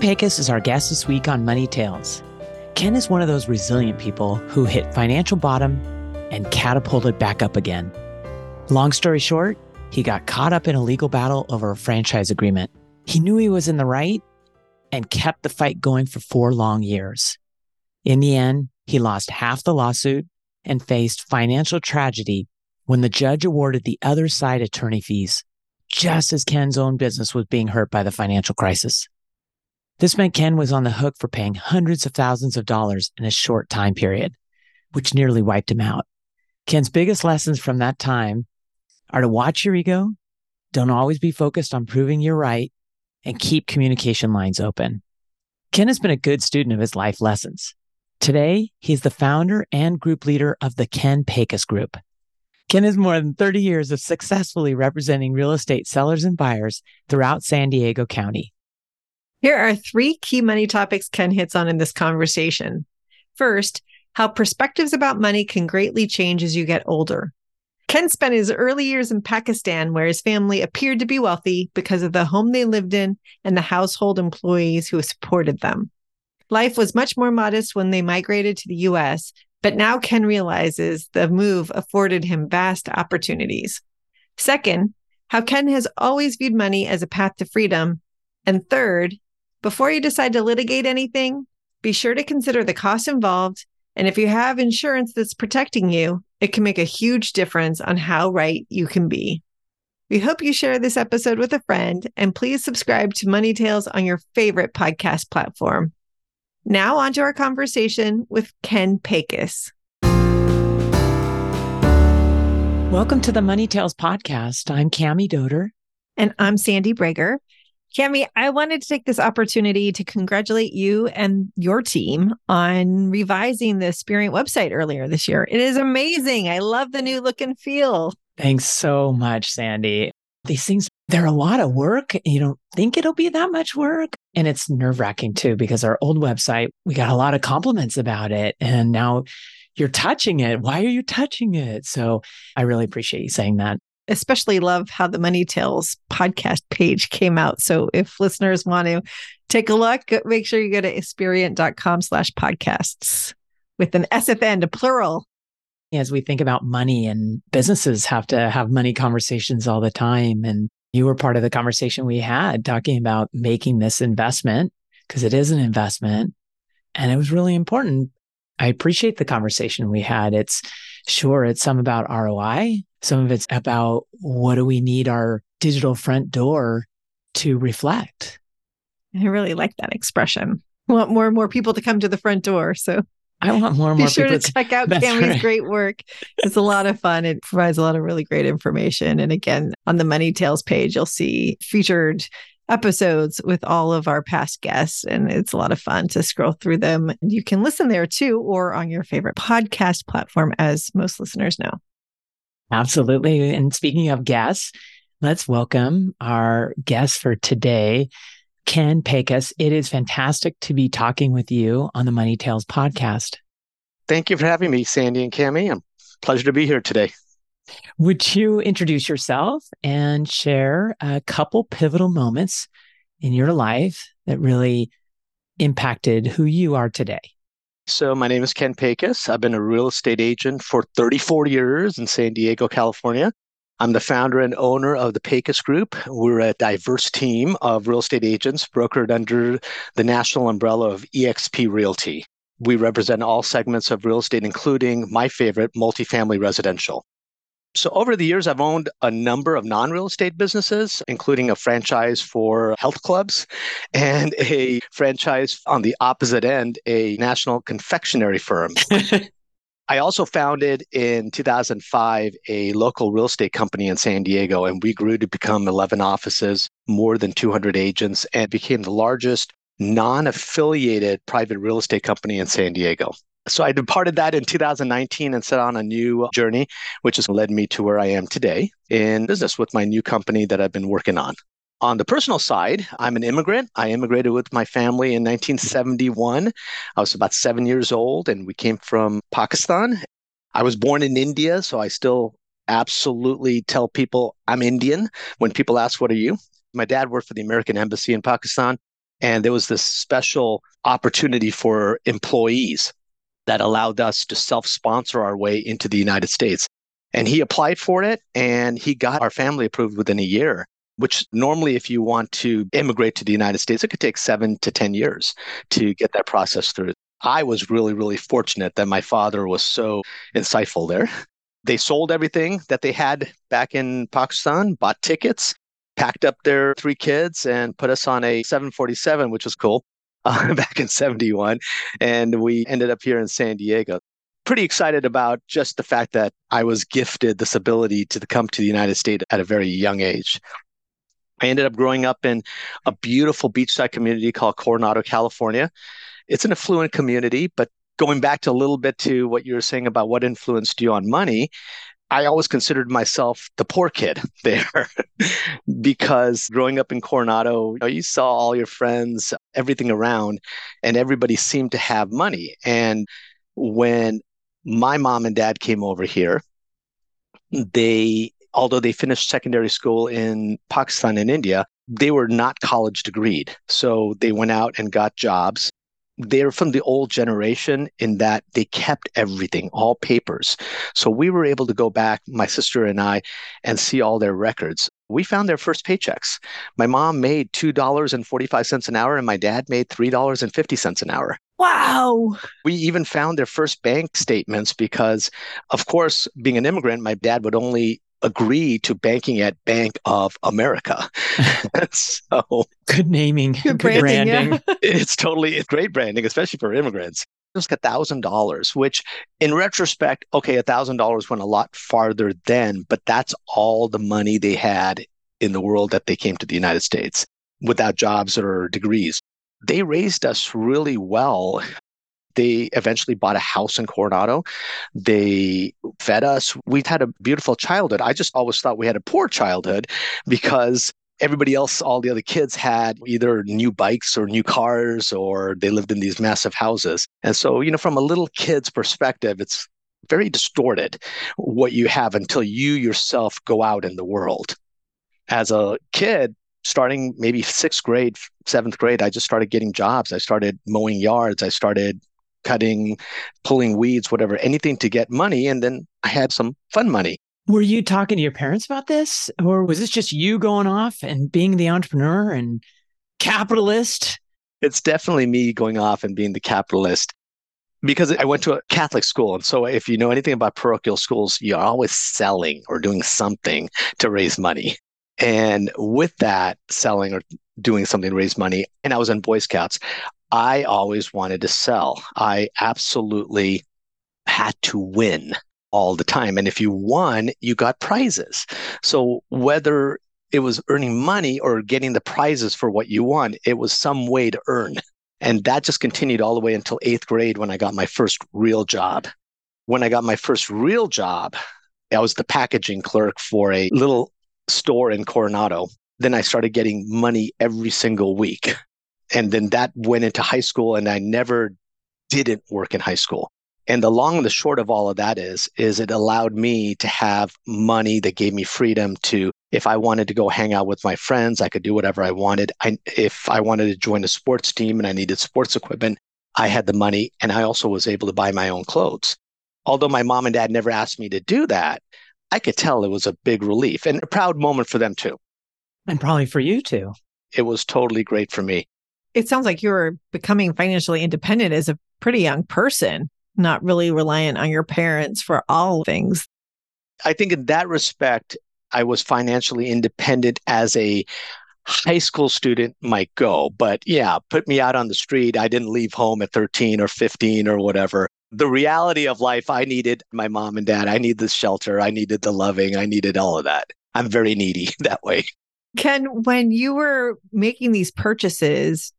Pecus is our guest this week on Money Tales. Ken is one of those resilient people who hit financial bottom and catapulted back up again. Long story short, he got caught up in a legal battle over a franchise agreement. He knew he was in the right and kept the fight going for four long years. In the end, he lost half the lawsuit and faced financial tragedy when the judge awarded the other side attorney fees, just as Ken's own business was being hurt by the financial crisis. This meant Ken was on the hook for paying hundreds of thousands of dollars in a short time period, which nearly wiped him out. Ken's biggest lessons from that time are to watch your ego, don't always be focused on proving you're right, and keep communication lines open. Ken has been a good student of his life lessons. Today, he's the founder and group leader of the Ken Pecus Group. Ken has more than 30 years of successfully representing real estate sellers and buyers throughout San Diego County. Here are three key money topics Ken hits on in this conversation. First, how perspectives about money can greatly change as you get older. Ken spent his early years in Pakistan, where his family appeared to be wealthy because of the home they lived in and the household employees who supported them. Life was much more modest when they migrated to the US, but now Ken realizes the move afforded him vast opportunities. Second, how Ken has always viewed money as a path to freedom. And third, before you decide to litigate anything, be sure to consider the costs involved. And if you have insurance that's protecting you, it can make a huge difference on how right you can be. We hope you share this episode with a friend and please subscribe to Money Tales on your favorite podcast platform. Now, on to our conversation with Ken Pecus. Welcome to the Money Tales podcast. I'm Cami Doder. And I'm Sandy Brager. Cami, I wanted to take this opportunity to congratulate you and your team on revising the Aspiriant website earlier this year. It is amazing. I love the new look and feel. Thanks so much, Sandy. These things, they're a lot of work. You don't think it'll be that much work. And it's nerve wracking too, because our old website, we got a lot of compliments about it. And now you're touching it. Why are you touching it? So I really appreciate you saying that especially love how the Money Tales podcast page came out. So if listeners want to take a look, make sure you go to aspiriant.com slash podcasts with an S at the end, a plural. As we think about money and businesses have to have money conversations all the time. And you were part of the conversation we had talking about making this investment because it is an investment and it was really important. I appreciate the conversation we had. It's sure it's some about ROI, some of it's about what do we need our digital front door to reflect. I really like that expression. I want more and more people to come to the front door. So I want more and more Be sure people to check out Cami's right. great work. It's a lot of fun. It provides a lot of really great information. And again, on the Money Tales page, you'll see featured episodes with all of our past guests. And it's a lot of fun to scroll through them. You can listen there too, or on your favorite podcast platform, as most listeners know. Absolutely. And speaking of guests, let's welcome our guest for today, Ken Pecus. It is fantastic to be talking with you on the Money Tales podcast. Thank you for having me, Sandy and Cami. I'm pleasure to be here today. Would you introduce yourself and share a couple pivotal moments in your life that really impacted who you are today? So, my name is Ken Pecus. I've been a real estate agent for 34 years in San Diego, California. I'm the founder and owner of the Pecus Group. We're a diverse team of real estate agents brokered under the national umbrella of eXp Realty. We represent all segments of real estate, including my favorite, multifamily residential. So, over the years, I've owned a number of non real estate businesses, including a franchise for health clubs and a franchise on the opposite end, a national confectionery firm. I also founded in 2005 a local real estate company in San Diego, and we grew to become 11 offices, more than 200 agents, and became the largest non affiliated private real estate company in San Diego. So I departed that in 2019 and set on a new journey, which has led me to where I am today in business with my new company that I've been working on. On the personal side, I'm an immigrant. I immigrated with my family in 1971. I was about seven years old and we came from Pakistan. I was born in India, so I still absolutely tell people I'm Indian when people ask, What are you? My dad worked for the American Embassy in Pakistan, and there was this special opportunity for employees that allowed us to self sponsor our way into the United States. And he applied for it and he got our family approved within a year which normally, if you want to immigrate to the United States, it could take seven to 10 years to get that process through. I was really, really fortunate that my father was so insightful there. They sold everything that they had back in Pakistan, bought tickets, packed up their three kids, and put us on a 747, which was cool. Uh, back in 71 and we ended up here in san diego pretty excited about just the fact that I was gifted this ability to come to the United States at a very young age. I ended up growing up in a beautiful beachside community called Coronado, California. It's an affluent community, but going back to a little bit to what you were saying about what influenced you on money, I always considered myself the poor kid there because growing up in Coronado, you, know, you, saw all your friends, everything around, and everybody seemed to have money. And when my mom and dad came over here, they although they finished secondary school in Pakistan and India, they were not college degreed. So they went out and got jobs. They're from the old generation in that they kept everything, all papers. So we were able to go back, my sister and I, and see all their records. We found their first paychecks. My mom made $2.45 an hour, and my dad made $3.50 an hour. Wow. We even found their first bank statements because, of course, being an immigrant, my dad would only agree to banking at Bank of America. so good naming, good, good branding. branding. Yeah. it's totally it's great branding, especially for immigrants. Just a thousand dollars, which in retrospect, okay, a thousand dollars went a lot farther then, but that's all the money they had in the world that they came to the United States without jobs or degrees. They raised us really well they eventually bought a house in Coronado. They fed us. We've had a beautiful childhood. I just always thought we had a poor childhood because everybody else, all the other kids had either new bikes or new cars, or they lived in these massive houses. And so, you know, from a little kid's perspective, it's very distorted what you have until you yourself go out in the world. As a kid, starting maybe sixth grade, seventh grade, I just started getting jobs. I started mowing yards. I started cutting, pulling weeds, whatever, anything to get money. And then I had some fun money. Were you talking to your parents about this? Or was this just you going off and being the entrepreneur and capitalist? It's definitely me going off and being the capitalist because I went to a Catholic school. And so, if you know anything about parochial schools, you're always selling or doing something to raise money. And with that, selling or doing something to raise money, and I was in Boy Scouts, I always wanted to sell. I absolutely had to win all the time. And if you won, you got prizes. So whether it was earning money or getting the prizes for what you won, it was some way to earn. And that just continued all the way until eighth grade when I got my first real job. When I got my first real job, I was the packaging clerk for a little store in Coronado. Then I started getting money every single week. And then that went into high school and i never didn't work in high school. And the long and the short of all of that is is it allowed me to have money that gave me freedom to if i wanted to go hang out with my friends i could do whatever i wanted. I, if i wanted to join a sports team and i needed sports equipment i had the money and i also was able to buy my own clothes. Although my mom and dad never asked me to do that I could tell it was a big relief and a proud moment for them too. And probably for you too. It was totally great for me. It sounds like you were becoming financially independent as a pretty young person, not really reliant on your parents for all things. I think in that respect, I was financially independent as a high school student might go. But yeah, put me out on the street. I didn't leave home at 13 or 15 or whatever. The reality of life, I needed my mom and dad. I needed the shelter. I needed the loving. I needed all of that. I'm very needy that way. Ken, when you were making these purchases,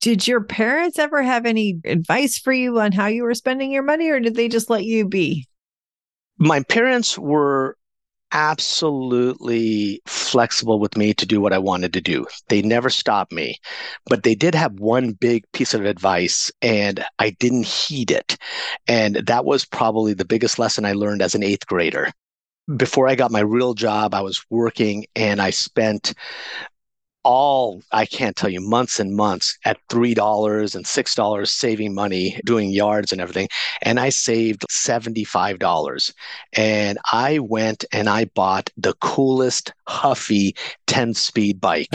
did your parents ever have any advice for you on how you were spending your money, or did they just let you be? My parents were absolutely flexible with me to do what I wanted to do. They never stopped me, but they did have one big piece of advice and I didn't heed it. And that was probably the biggest lesson I learned as an eighth grader. Before I got my real job, I was working and I spent all I can't tell you months and months at three dollars and six dollars saving money doing yards and everything. And I saved seventy-five dollars. And I went and I bought the coolest huffy 10 speed bike.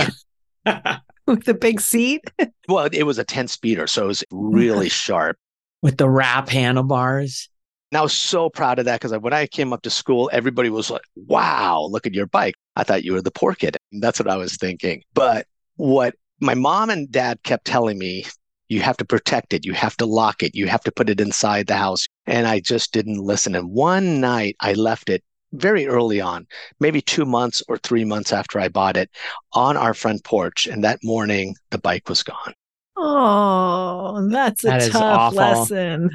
With the big seat? Well it was a 10 speeder so it was really sharp. With the wrap handlebars and I was so proud of that because when I came up to school, everybody was like, wow, look at your bike. I thought you were the poor kid. And that's what I was thinking. But what my mom and dad kept telling me, you have to protect it. You have to lock it. You have to put it inside the house. And I just didn't listen. And one night I left it very early on, maybe two months or three months after I bought it on our front porch. And that morning, the bike was gone. Oh, that's a That is tough lesson.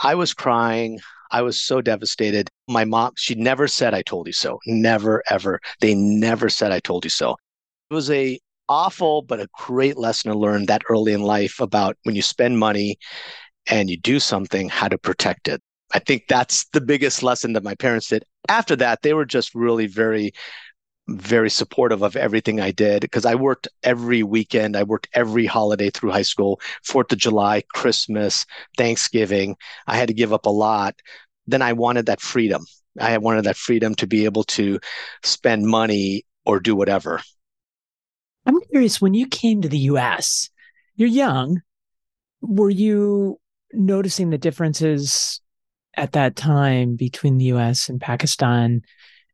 I was crying. I was so devastated. My mom, she never said, I told you so. Never, ever. They never said, I told you so. It was a awful, but a great lesson to learn that early in life about when you spend money and you do something, how to protect it. I think that's the biggest lesson that my parents did. After that, they were just really very, very supportive of everything I did because I worked every weekend. I worked every holiday through high school, Fourth of July, Christmas, Thanksgiving. I had to give up a lot. Then I wanted that freedom. I wanted that freedom to be able to spend money or do whatever. I'm curious when you came to the US, you're young. Were you noticing the differences at that time between the US and Pakistan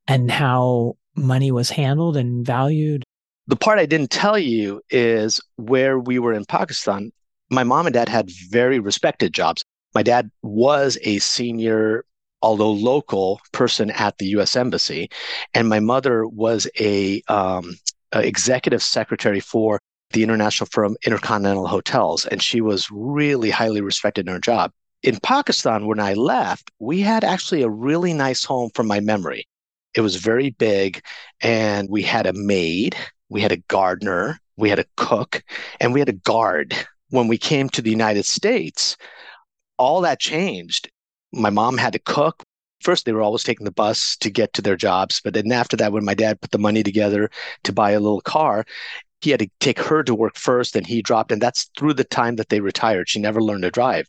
and how money was handled and valued? The part I didn't tell you is where we were in Pakistan. My mom and dad had very respected jobs. My dad was a senior, although local, person at the U.S. Embassy, and my mother was a, um, a executive secretary for the international firm Intercontinental Hotels, and she was really highly respected in her job. In Pakistan, when I left, we had actually a really nice home from my memory. It was very big, and we had a maid, we had a gardener, we had a cook, and we had a guard. When we came to the United States, all that changed. My mom had to cook. First, they were always taking the bus to get to their jobs. But then after that, when my dad put the money together to buy a little car, he had to take her to work first and he dropped. And that's through the time that they retired. She never learned to drive.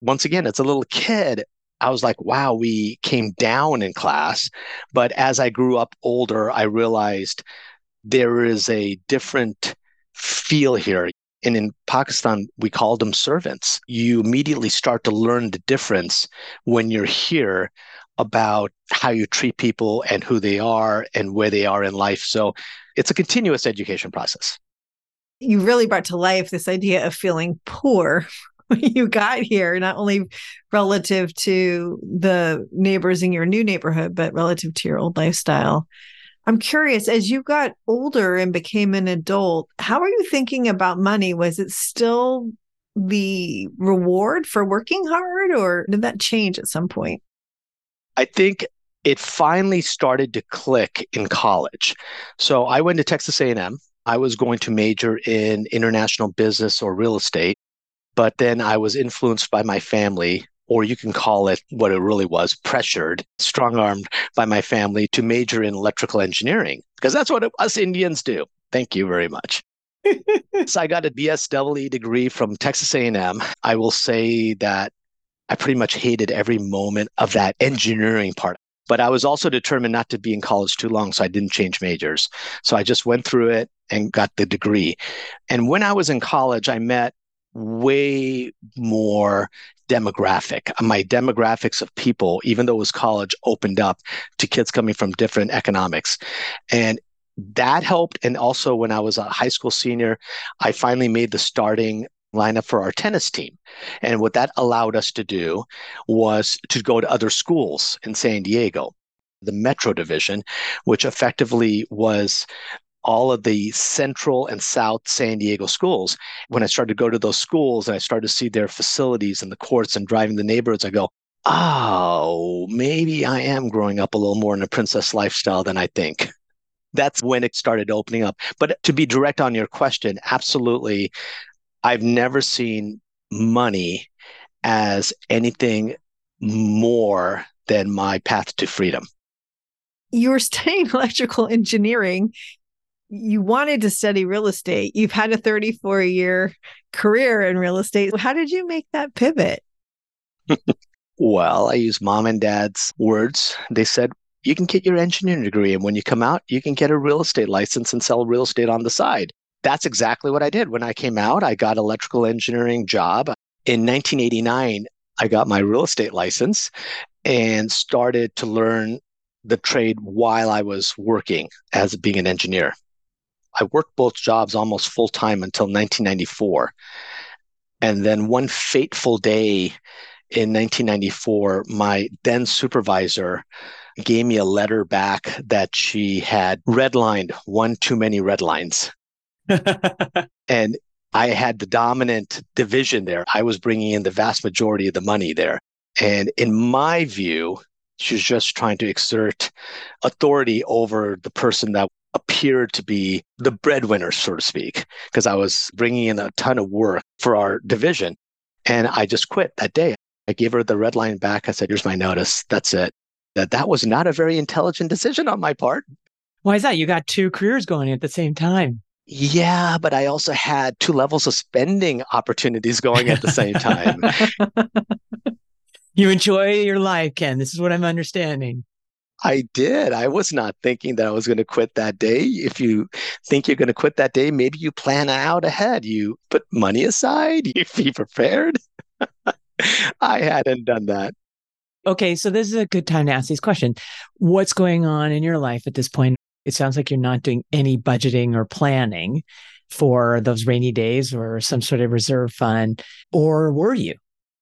Once again, it's a little kid, I was like, wow, we came down in class. But as I grew up older, I realized there is a different feel here. And in Pakistan, we called them servants. You immediately start to learn the difference when you're here about how you treat people and who they are and where they are in life. So it's a continuous education process. You really brought to life this idea of feeling poor you got here, not only relative to the neighbors in your new neighborhood, but relative to your old lifestyle. I'm curious, as you got older and became an adult, how are you thinking about money? Was it still the reward for working hard, or did that change at some point? I think it finally started to click in college. So I went to Texas A&M. I was going to major in international business or real estate, but then I was influenced by my family or you can call it what it really was pressured, strong armed by my family to major in electrical engineering because that's what us Indians do. Thank you very much. so I got a BSEE degree from Texas A&M. I will say that I pretty much hated every moment of that engineering part. But I was also determined not to be in college too long, so I didn't change majors. So I just went through it and got the degree. And when I was in college, I met way more demographic. My demographics of people, even though it was college, opened up to kids coming from different economics. And that helped. And also, when I was a high school senior, I finally made the starting lineup for our tennis team. And what that allowed us to do was to go to other schools in San Diego, the Metro Division, which effectively was all of the central and south San Diego schools. When I started to go to those schools and I started to see their facilities and the courts and driving the neighborhoods, I go, oh, maybe I am growing up a little more in a princess lifestyle than I think. That's when it started opening up. But to be direct on your question, absolutely. I've never seen money as anything more than my path to freedom. You were studying electrical engineering you wanted to study real estate. You've had a 34 year career in real estate. How did you make that pivot? well, I use mom and dad's words. They said, you can get your engineering degree. And when you come out, you can get a real estate license and sell real estate on the side. That's exactly what I did. When I came out, I got electrical engineering job. In 1989, I got my real estate license and started to learn the trade while I was working as being an engineer. I worked both jobs almost full time until 1994. And then one fateful day in 1994, my then supervisor gave me a letter back that she had redlined one too many red lines. and I had the dominant division there. I was bringing in the vast majority of the money there. And in my view, she was just trying to exert authority over the person that appeared to be the breadwinner, so to speak, because I was bringing in a ton of work for our division. And I just quit that day. I gave her the red line back. I said, here's my notice. That's it. That that was not a very intelligent decision on my part. Why is that? You got two careers going at the same time. Yeah, but I also had two levels of spending opportunities going at the same time. you enjoy your life, Ken. This is what I'm understanding. I did. I was not thinking that I was going to quit that day. If you think you're going to quit that day, maybe you plan out ahead. You put money aside, you be prepared. I hadn't done that. Okay, so this is a good time to ask these questions. What's going on in your life at this point? It sounds like you're not doing any budgeting or planning for those rainy days or some sort of reserve fund, or were you?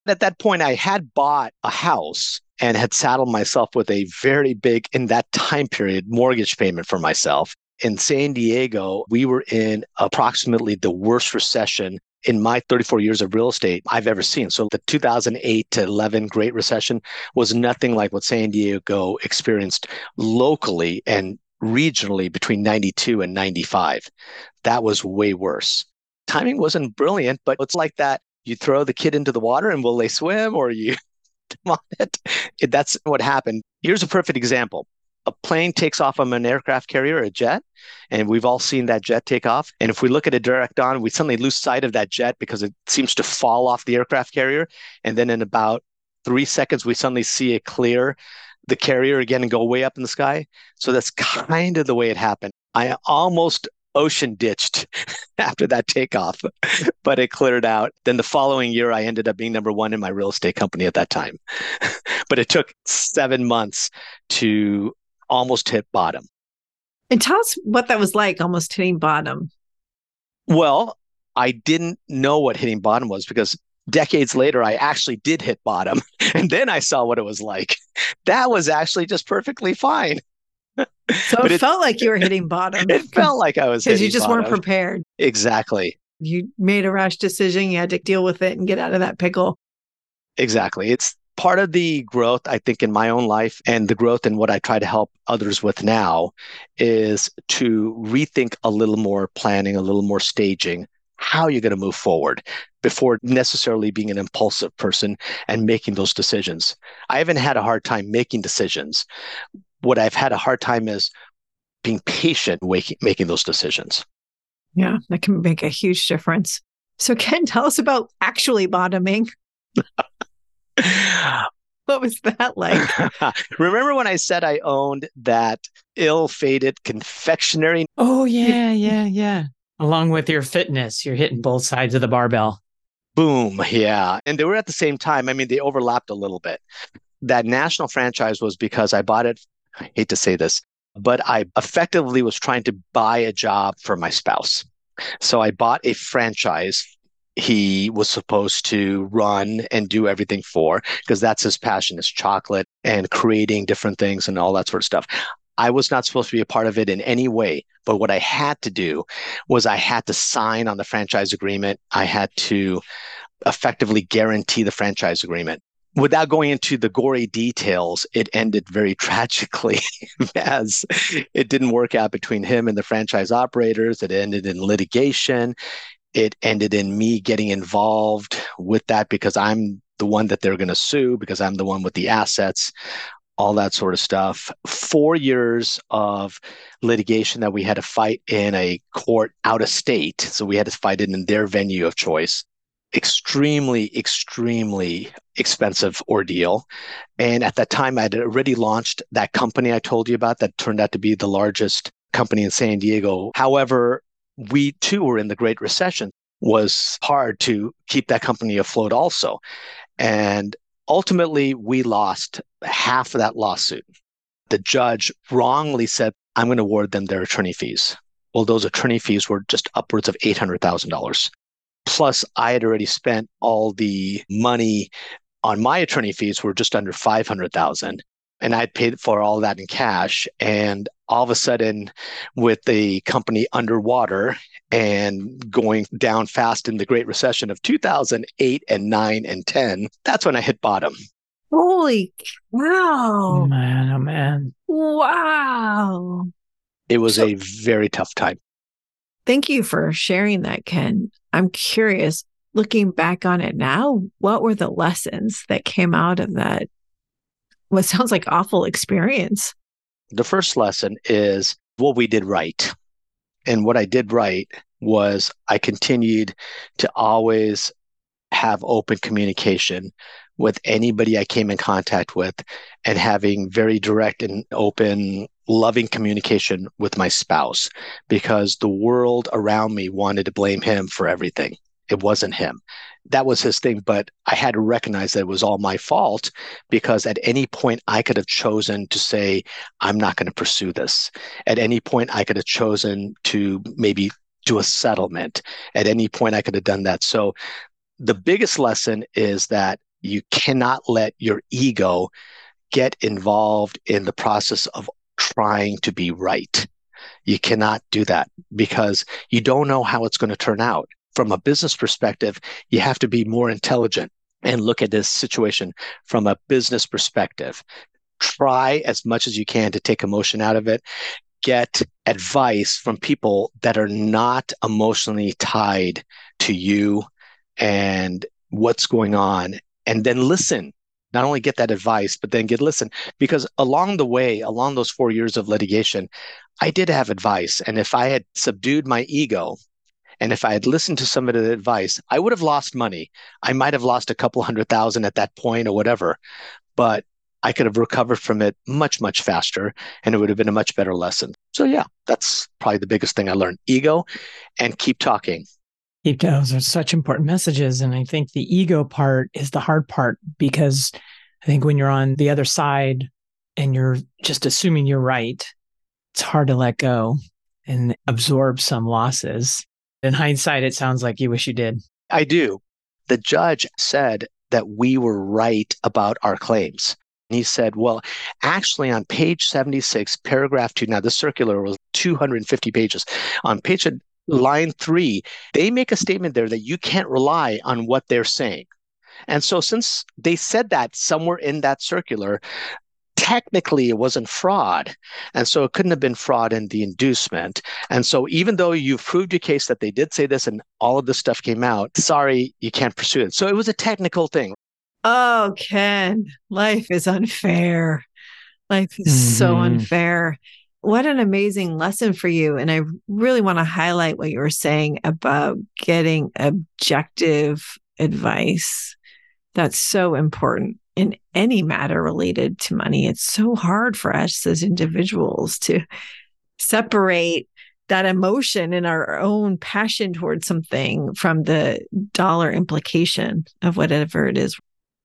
At that point, I had bought a house and had saddled myself with a very big, in that time period, mortgage payment for myself. In San Diego, we were in approximately the worst recession in my 34 years of real estate I've ever seen. So the 2008 to 11 Great Recession was nothing like what San Diego experienced locally and regionally between 92 and 95. That was way worse. Timing wasn't brilliant, but it's like that. You throw the kid into the water and will they swim or you on it. That's what happened. Here's a perfect example. A plane takes off from an aircraft carrier, a jet, and we've all seen that jet take off. And if we look at it direct on, we suddenly lose sight of that jet because it seems to fall off the aircraft carrier. And then in about three seconds, we suddenly see it clear the carrier again and go way up in the sky. So that's kind of the way it happened. I almost ocean ditched after that takeoff, but it cleared out. Then the following year, I ended up being number one in my real estate company at that time. but it took seven months to almost hit bottom. And tell us what that was like, almost hitting bottom. Well, I didn't know what hitting bottom was because decades later, I actually did hit bottom. And then I saw what it was like. That was actually just perfectly fine. So it, it, felt like you were hitting bottom. It felt like I was because you just bottom. weren't prepared. Exactly. You made a rash decision. You had to deal with it and get out of that pickle. Exactly. It's part of the growth, I think, in my own life and the growth in what I try to help others with now is to rethink a little more planning, a little more staging, how you're going to move forward before necessarily being an impulsive person and making those decisions. I haven't had a hard time making decisions what I've had a hard time is being patient waking, making those decisions. Yeah, that can make a huge difference. So, Ken, tell us about actually bottoming. What was that like? Remember when I said I owned that ill fated confectionery? Oh, yeah, yeah, yeah. Along with your fitness, you're hitting both sides of the barbell. Boom. Yeah. And they were at the same time. I mean, they overlapped a little bit. That national franchise was because I bought it. I hate to say this, but I effectively was trying to buy a job for my spouse. So I bought a franchise he was supposed to run and do everything for because that's his passion is chocolate and creating different things and all that sort of stuff. I was not supposed to be a part of it in any way, but what I had to do was I had to sign on the franchise agreement. I had to effectively guarantee the franchise agreement. Without going into the gory details, it ended very tragically as it didn't work out between him and the franchise operators. It ended in litigation it ended in me getting involved with that because I'm the one that they're going to sue because I'm the one with the assets, all that sort of stuff. Four years of litigation that we had to fight in a court out of state. So we had to fight it in their venue of choice. Extremely, extremely expensive ordeal. And at that time, I had already launched that company I told you about that turned out to be the largest company in San Diego. However, we too were in the Great Recession was hard to keep that company afloat also. And ultimately, we lost half of that lawsuit. The judge wrongly said, I'm going to award them their attorney fees. Well, those attorney fees were just upwards of $800,000. Plus, I had already spent all the money on my attorney fees were just under 500,000 and I'd paid for all that in cash. And all of a sudden, with the company underwater and going down fast in the Great Recession of 2008 and 9 and 10, that's when I hit bottom. Holy Oh, cow. man. Oh, man. Wow. It was So- a very tough time. Thank you for sharing that, Ken. I'm curious, looking back on it now, what were the lessons that came out of that? What sounds like awful experience. The first lesson is what we did right. And what I did right was I continued to always have open communication with anybody I came in contact with and having very direct and open, loving communication with my spouse because the world around me wanted to blame him for everything. It wasn't him. That was his thing, but I had to recognize that it was all my fault because at any point I could have chosen to say, I'm not going to pursue this. At any point I could have chosen to maybe do a settlement. At any point I could have done that. So the biggest lesson is that you cannot let your ego get involved in the process of trying to be right. You cannot do that because you don't know how it's going to turn out. From a business perspective, you have to be more intelligent and look at this situation from a business perspective. Try as much as you can to take emotion out of it. Get advice from people that are not emotionally tied to you and what's going on. And then listen. Not only get that advice, but then get listen. Because along the way, along those four years of litigation, I did have advice. And if I had subdued my ego and if I had listened to some of the advice, I would have lost money. I might have lost a couple hundred thousand at that point or whatever, but I could have recovered from it much, much faster and it would have been a much better lesson. So, yeah, that's probably the biggest thing I learned ego and keep talking. Keep those are such important messages. And I think the ego part is the hard part because I think when you're on the other side and you're just assuming you're right, it's hard to let go and absorb some losses. In hindsight, it sounds like you wish you did. I do. The judge said that we were right about our claims. And he said, well, actually, on page 76, paragraph two, now the circular was 250 pages. On page line three, they make a statement there that you can't rely on what they're saying. And so, since they said that somewhere in that circular, technically it wasn't fraud. And so it couldn't have been fraud in the inducement. And so, even though you've proved your case that they did say this and all of this stuff came out, sorry, you can't pursue it. So, it was a technical thing. Oh, Ken, life is unfair. Life is so Mhm. unfair. What an amazing lesson for you. And I really want to highlight what you were saying about getting objective advice. That's so important. in any matter related to money. It's so hard for us as individuals to separate that emotion and our own passion towards something from the dollar implication of whatever it is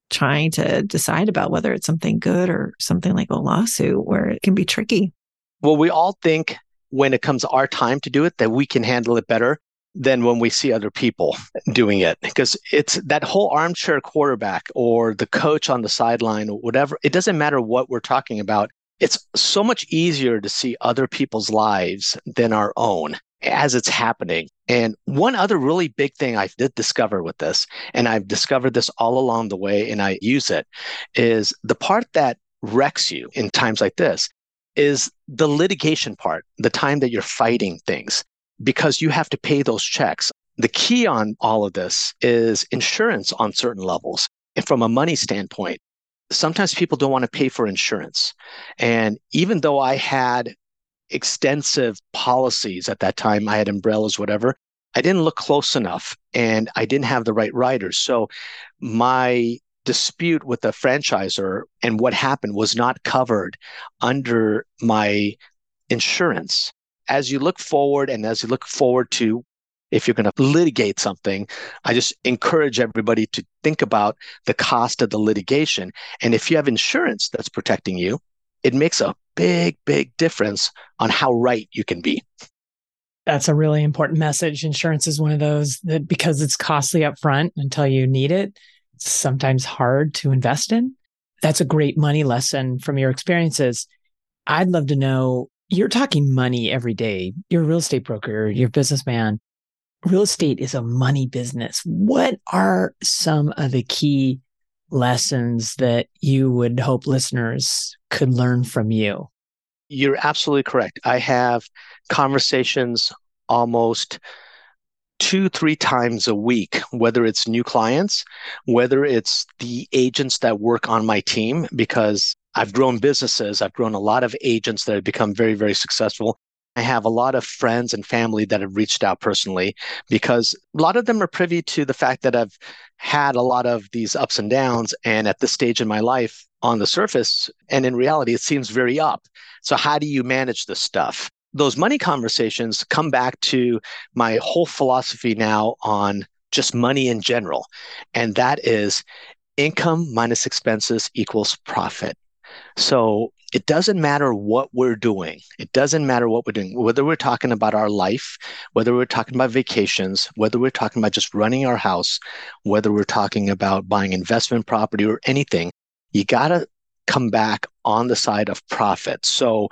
trying to decide about whether it's something good or something like a lawsuit where it can be tricky. Well, we all think when it comes our time to do it that we can handle it better than when we see other people doing it because it's that whole armchair quarterback or the coach on the sideline or whatever it doesn't matter what we're talking about it's so much easier to see other people's lives than our own as it's happening. And one other really big thing I did discover with this, and I've discovered this all along the way and I use it, is the part that wrecks you in times like this is the litigation part, the time that you're fighting things, because you have to pay those checks. The key on all of this is insurance on certain levels. And from a money standpoint, sometimes people don't want to pay for insurance. And even though I had extensive policies at that time, I had umbrellas, whatever, I didn't look close enough and I didn't have the right riders. So my dispute with the franchisor and what happened was not covered under my insurance. As you look forward and as you look forward to if you're going to litigate something, I just encourage everybody to think about the cost of the litigation. And if you have insurance that's protecting you, it makes a big, big difference on how right you can be. That's a really important message. Insurance is one of those that because it's costly up front until you need it, sometimes hard to invest in. That's a great money lesson from your experiences. I'd love to know you're talking money every day. You're a real estate broker, you're a businessman real estate is a money business. What are some of the key lessons that you would hope listeners could learn from you? You're absolutely correct. I have conversations almost two, three times a week, whether it's new clients, whether it's the agents that work on my team, because I've grown businesses. I've grown a lot of agents that have become very, very successful. I have a lot of friends and family that have reached out personally because a lot of them are privy to the fact that I've had a lot of these ups and downs. And at this stage in my life, on the surface and in reality, it seems very up. So, how do you manage this stuff? Those money conversations come back to my whole philosophy now on just money in general. And that is income minus expenses equals profit. So it doesn't matter what we're doing. It doesn't matter what we're doing, whether we're talking about our life, whether we're talking about vacations, whether we're talking about just running our house, whether we're talking about buying investment property or anything, you got to come back on the side of profit. So,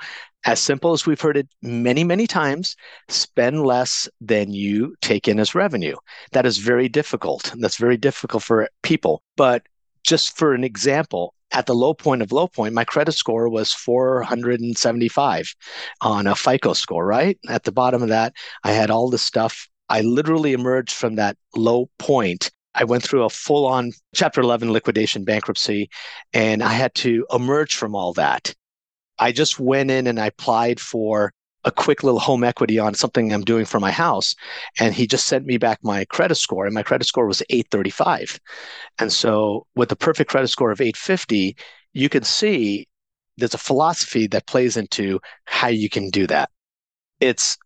as simple as we've heard it many, many times, spend less than you take in as revenue. That is very difficult. That's very difficult for people. But just for an example, at the low point of low point, my credit score was 475 on a FICO score, right? At the bottom of that, I had all this stuff. I literally emerged from that low point. I went through a full on Chapter 11 liquidation bankruptcy, and I had to emerge from all that. I just went in and I applied for a quick little home equity on something I'm doing for my house. And he just sent me back my credit score, and my credit score was 835. And so, with a perfect credit score of 850, you can see there's a philosophy that plays into how you can do that. It's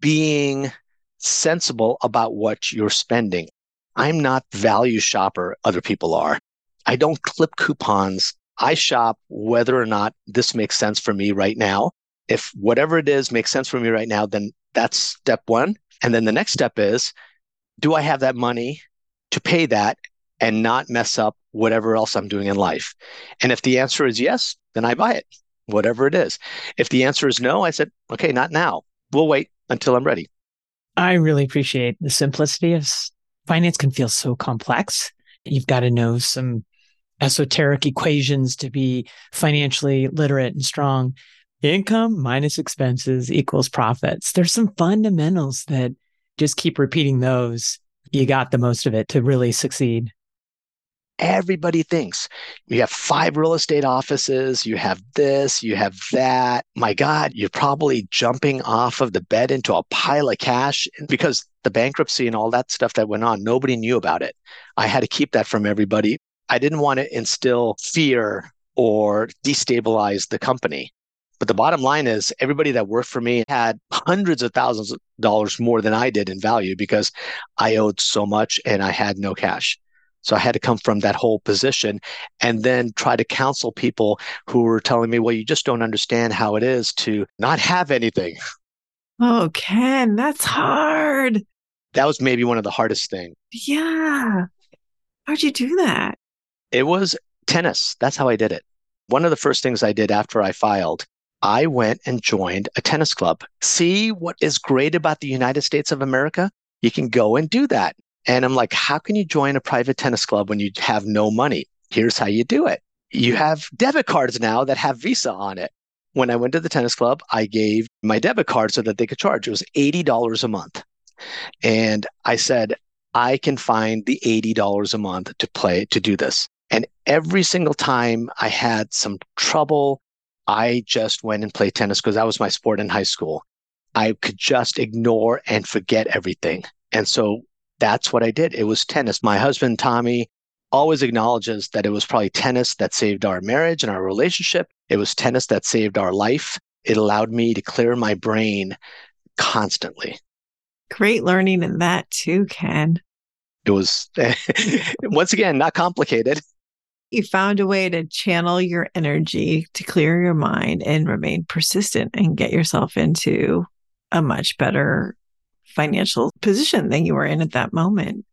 being sensible about what you're spending. I'm not value shopper, other people are. I don't clip coupons. I shop whether or not this makes sense for me right now if whatever it is makes sense for me right now, then that's step one. And then the next step is do I have that money to pay that and not mess up whatever else I'm doing in life? And if the answer is yes, then I buy it, whatever it is. If the answer is no, I said, okay, not now. We'll wait until I'm ready. I really appreciate the simplicity of finance can feel so complex. You've got to know some esoteric equations to be financially literate and strong income minus expenses equals profits. There's some fundamentals that just keep repeating those. You got the most of it to really succeed. Everybody thinks you have five real estate offices, you have this, you have that. My God, you're probably jumping off of the bed into a pile of cash because the bankruptcy and all that stuff that went on, nobody knew about it. I had to keep that from everybody. I didn't want to instill fear or destabilize the company. But the bottom line is everybody that worked for me had hundreds of thousands of dollars more than I did in value because I owed so much and I had no cash. So I had to come from that whole position and then try to counsel people who were telling me, well, you just don't understand how it is to not have anything. Oh, Ken, that's hard. That was maybe one of the hardest things. Yeah. How'd you do that? It was tennis. That's how I did it. One of the first things I did after I filed, I went and joined a tennis club. See what is great about the United States of America? You can go and do that. And I'm like, how can you join a private tennis club when you have no money? Here's how you do it. You have debit cards now that have Visa on it. When I went to the tennis club, I gave my debit card so that they could charge. It was $80 a month. And I said, I can find the $80 a month to play to do this. And every single time I had some trouble, I just went and played tennis because that was my sport in high school. I could just ignore and forget everything. And so that's what I did. It was tennis. My husband, Tommy, always acknowledges that it was probably tennis that saved our marriage and our relationship. It was tennis that saved our life. It allowed me to clear my brain constantly. Great learning in that too, Ken. It was, once again, not complicated you found a way to channel your energy to clear your mind and remain persistent and get yourself into a much better financial position than you were in at that moment.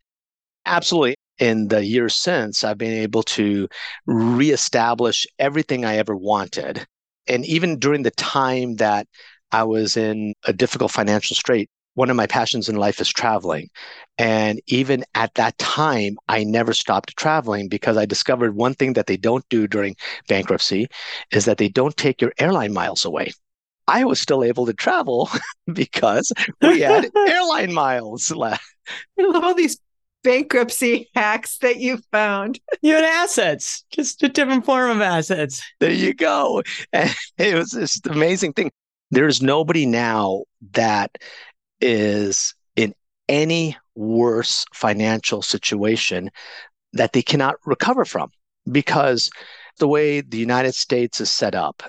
Absolutely. In the years since, I've been able to reestablish everything I ever wanted. And even during the time that I was in a difficult financial strait, one of my passions in life is traveling. And even at that time, I never stopped traveling because I discovered one thing that they don't do during bankruptcy is that they don't take your airline miles away. I was still able to travel because we had airline miles left. I love all these bankruptcy hacks that you found. You had assets, just a different form of assets. There you go. And it was this amazing thing. There's nobody now that is in any worse financial situation that they cannot recover from because the way the United States is set up,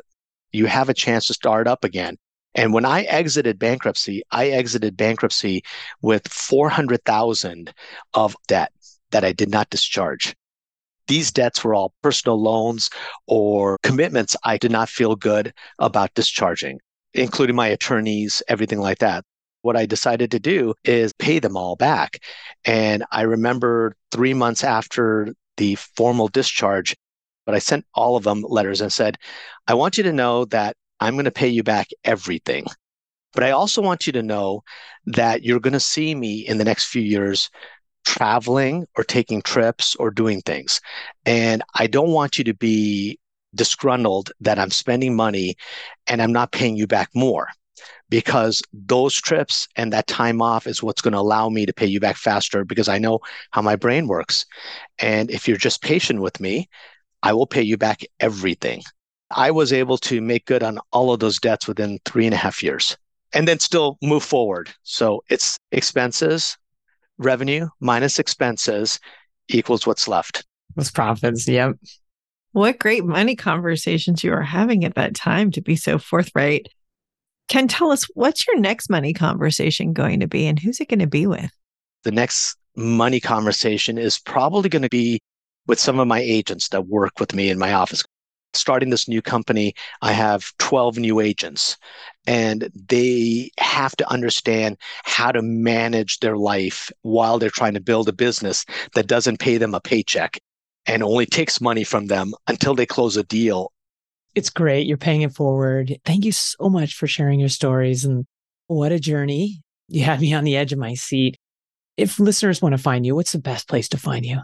you have a chance to start up again. And when I exited bankruptcy, I exited bankruptcy with 400,000 of debt that I did not discharge. These debts were all personal loans or commitments I did not feel good about discharging, including my attorneys, everything like that what I decided to do is pay them all back. And I remember three months after the formal discharge, but I sent all of them letters and said, I want you to know that I'm going to pay you back everything. But I also want you to know that you're going to see me in the next few years traveling or taking trips or doing things. And I don't want you to be disgruntled that I'm spending money and I'm not paying you back more because those trips and that time off is what's going to allow me to pay you back faster because I know how my brain works. And if you're just patient with me, I will pay you back everything. I was able to make good on all of those debts within three and a half years and then still move forward. So it's expenses, revenue minus expenses equals what's left. Was profits. Yep. What great money conversations you were having at that time to be so forthright Ken, tell us what's your next money conversation going to be and who's it going to be with? The next money conversation is probably going to be with some of my agents that work with me in my office. Starting this new company, I have 12 new agents, and they have to understand how to manage their life while they're trying to build a business that doesn't pay them a paycheck and only takes money from them until they close a deal it's great. You're paying it forward. Thank you so much for sharing your stories and what a journey. You had me on the edge of my seat. If listeners want to find you, what's the best place to find you?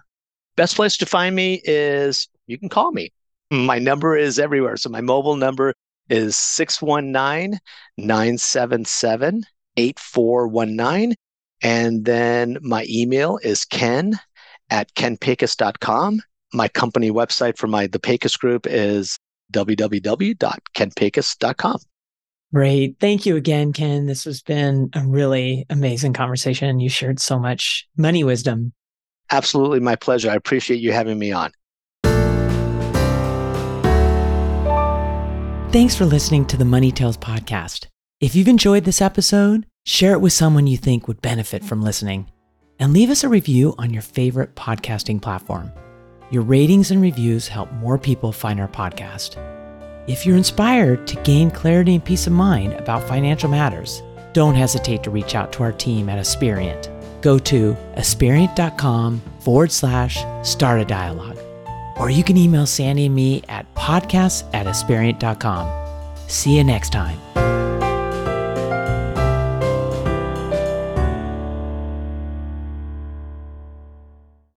Best place to find me is you can call me. My number is everywhere. So my mobile number is 619 977 8419. And then my email is ken at kenpecus.com. My company website for my the Pecus Group is www.kenpecus.com. Great. Thank you again, Ken. This has been a really amazing conversation. You shared so much money wisdom. Absolutely. My pleasure. I appreciate you having me on. Thanks for listening to the Money Tales podcast. If you've enjoyed this episode, share it with someone you think would benefit from listening, and leave us a review on your favorite podcasting platform. Your ratings and reviews help more people find our podcast. If you're inspired to gain clarity and peace of mind about financial matters, don't hesitate to reach out to our team at Aspiriant. Go to aspiriant.com forward slash start a dialogue. Or you can email Sandy and me at podcasts at. See you next time.